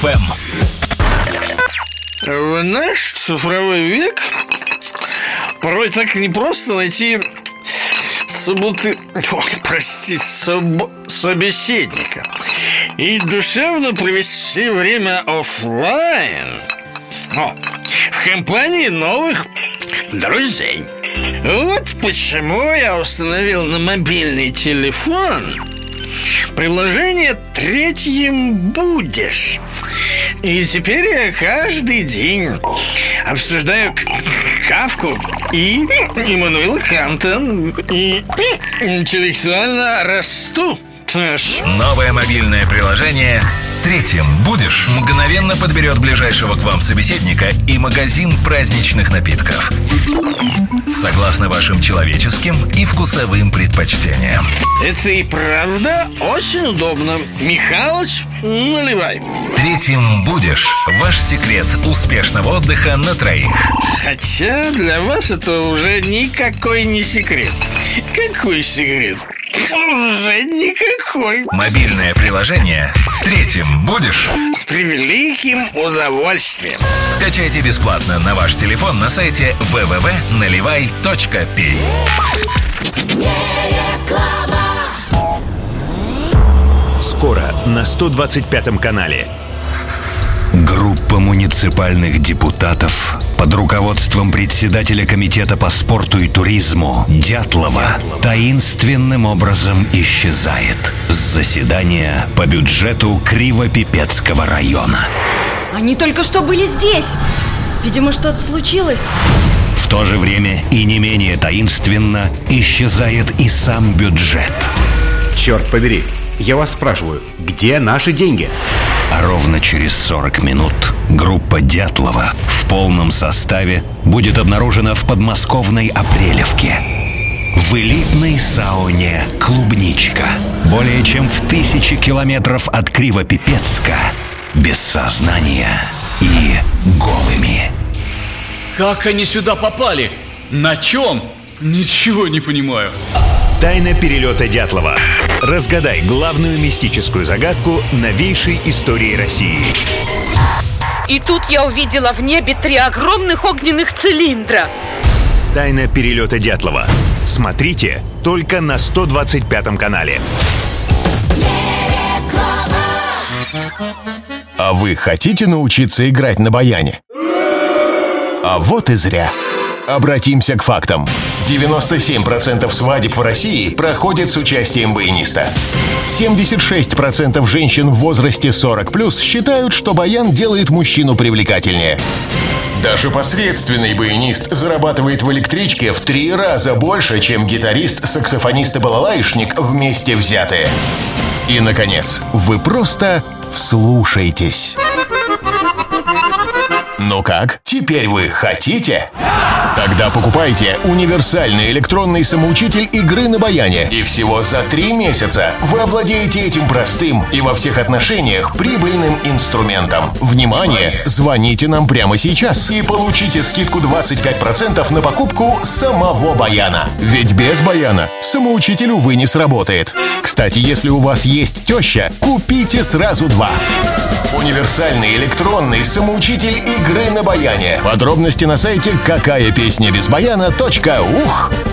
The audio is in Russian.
ФМ. В наш цифровой век порой так непросто найти собуты... Ой, простите, соб- собеседника и душевно провести время оффлайн. О, в компании новых друзей. Вот почему я установил на мобильный телефон приложение «Третьим будешь». И теперь я каждый день обсуждаю Кавку и Иммануила Канта и интеллектуально расту. Новое мобильное приложение «Третьим будешь» мгновенно подберет ближайшего к вам собеседника и магазин праздничных напитков. Согласно вашим человеческим и вкусовым предпочтениям. Это и правда очень удобно. Михалыч, наливай. Третьим будешь ваш секрет успешного отдыха на троих. Хотя для вас это уже никакой не секрет. Какой секрет? Уже никакой. Мобильное приложение «Третьим будешь» С превеликим удовольствием. скачайте бесплатно на ваш телефон на сайте www.наливай.пи. Скоро на 125-м канале. Группа муниципальных депутатов под руководством председателя комитета по спорту и туризму Дятлова таинственным образом исчезает с заседания по бюджету Кривопипецкого района. Они только что были здесь. Видимо, что-то случилось. В то же время и не менее таинственно исчезает и сам бюджет. Черт побери, я вас спрашиваю, где наши деньги? Ровно через 40 минут группа Дятлова в полном составе будет обнаружена в подмосковной Апрелевке. В элитной сауне «Клубничка». Более чем в тысячи километров от Кривопипецка. Без сознания и голыми. Как они сюда попали? На чем? Ничего не понимаю. Тайна перелета Дятлова. Разгадай главную мистическую загадку новейшей истории России. И тут я увидела в небе три огромных огненных цилиндра. Тайна перелета Дятлова. Смотрите только на 125-м канале. А вы хотите научиться играть на баяне? А вот и зря. Обратимся к фактам. 97% свадеб в России проходят с участием баяниста. 76% женщин в возрасте 40+, считают, что баян делает мужчину привлекательнее. Даже посредственный баянист зарабатывает в электричке в три раза больше, чем гитарист, саксофонист и балалайшник вместе взятые. И, наконец, вы просто вслушайтесь. Ну как, теперь вы хотите? Тогда покупайте универсальный электронный самоучитель игры на баяне. И всего за три месяца вы овладеете этим простым и во всех отношениях прибыльным инструментом. Внимание! Звоните нам прямо сейчас и получите скидку 25% на покупку самого баяна. Ведь без баяна самоучитель, увы, не сработает. Кстати, если у вас есть теща, купите сразу два. Универсальный электронный самоучитель игры на баяне. Подробности на сайте какая песня без баяна.ух.